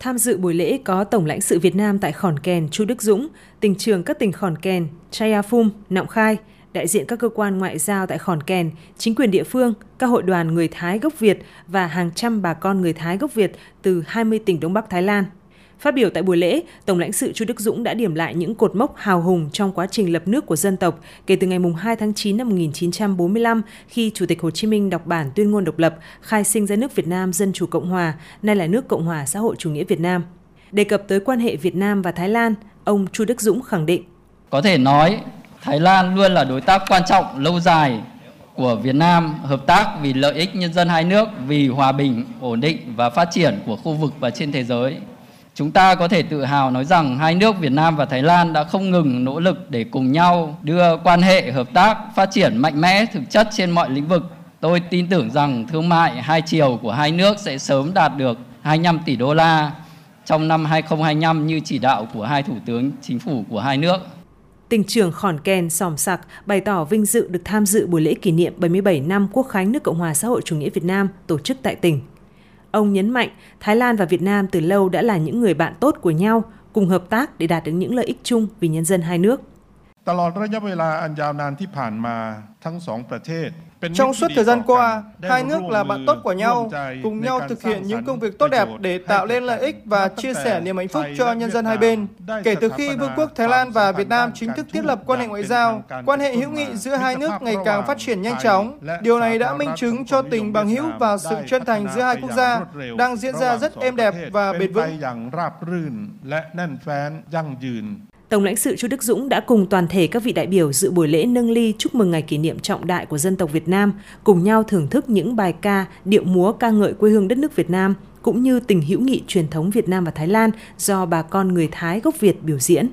Tham dự buổi lễ có Tổng lãnh sự Việt Nam tại Khòn Kèn Chu Đức Dũng, tỉnh trưởng các tỉnh Khòn Kèn, Chayafum, Nọng Khai, đại diện các cơ quan ngoại giao tại Khòn Kèn, chính quyền địa phương, các hội đoàn người Thái gốc Việt và hàng trăm bà con người Thái gốc Việt từ 20 tỉnh Đông Bắc Thái Lan. Phát biểu tại buổi lễ, Tổng lãnh sự Chu Đức Dũng đã điểm lại những cột mốc hào hùng trong quá trình lập nước của dân tộc kể từ ngày 2 tháng 9 năm 1945 khi Chủ tịch Hồ Chí Minh đọc bản tuyên ngôn độc lập khai sinh ra nước Việt Nam Dân Chủ Cộng Hòa, nay là nước Cộng hòa xã hội chủ nghĩa Việt Nam. Đề cập tới quan hệ Việt Nam và Thái Lan, ông Chu Đức Dũng khẳng định. Có thể nói, Thái Lan luôn là đối tác quan trọng lâu dài của Việt Nam hợp tác vì lợi ích nhân dân hai nước, vì hòa bình, ổn định và phát triển của khu vực và trên thế giới. Chúng ta có thể tự hào nói rằng hai nước Việt Nam và Thái Lan đã không ngừng nỗ lực để cùng nhau đưa quan hệ hợp tác phát triển mạnh mẽ, thực chất trên mọi lĩnh vực. Tôi tin tưởng rằng thương mại hai chiều của hai nước sẽ sớm đạt được 25 tỷ đô la trong năm 2025 như chỉ đạo của hai thủ tướng chính phủ của hai nước. Tỉnh trưởng Khòn Kèn Sòm Sạc bày tỏ vinh dự được tham dự buổi lễ kỷ niệm 77 năm Quốc khánh nước Cộng hòa xã hội chủ nghĩa Việt Nam tổ chức tại tỉnh. Ông nhấn mạnh Thái Lan và Việt Nam từ lâu đã là những người bạn tốt của nhau, cùng hợp tác để đạt được những lợi ích chung vì nhân dân hai nước. ตลอดระยะเวลาอันยาวนานที่ผ่านมาทั้งสองประเทศ Trong suốt thời gian qua, hai nước là bạn tốt của nhau, cùng nhau thực hiện những công việc tốt đẹp để tạo lên lợi ích và chia sẻ niềm hạnh phúc cho nhân dân hai bên. Kể từ khi Vương quốc Thái Lan và Việt Nam chính thức thiết lập quan hệ ngoại giao, quan hệ hữu nghị giữa hai nước ngày càng phát triển nhanh chóng. Điều này đã minh chứng cho tình bằng hữu và sự chân thành giữa hai quốc gia đang diễn ra rất êm đẹp và bền vững. Tổng lãnh sự Chu Đức Dũng đã cùng toàn thể các vị đại biểu dự buổi lễ nâng ly chúc mừng ngày kỷ niệm trọng đại của dân tộc Việt Nam, cùng nhau thưởng thức những bài ca, điệu múa ca ngợi quê hương đất nước Việt Nam, cũng như tình hữu nghị truyền thống Việt Nam và Thái Lan do bà con người Thái gốc Việt biểu diễn.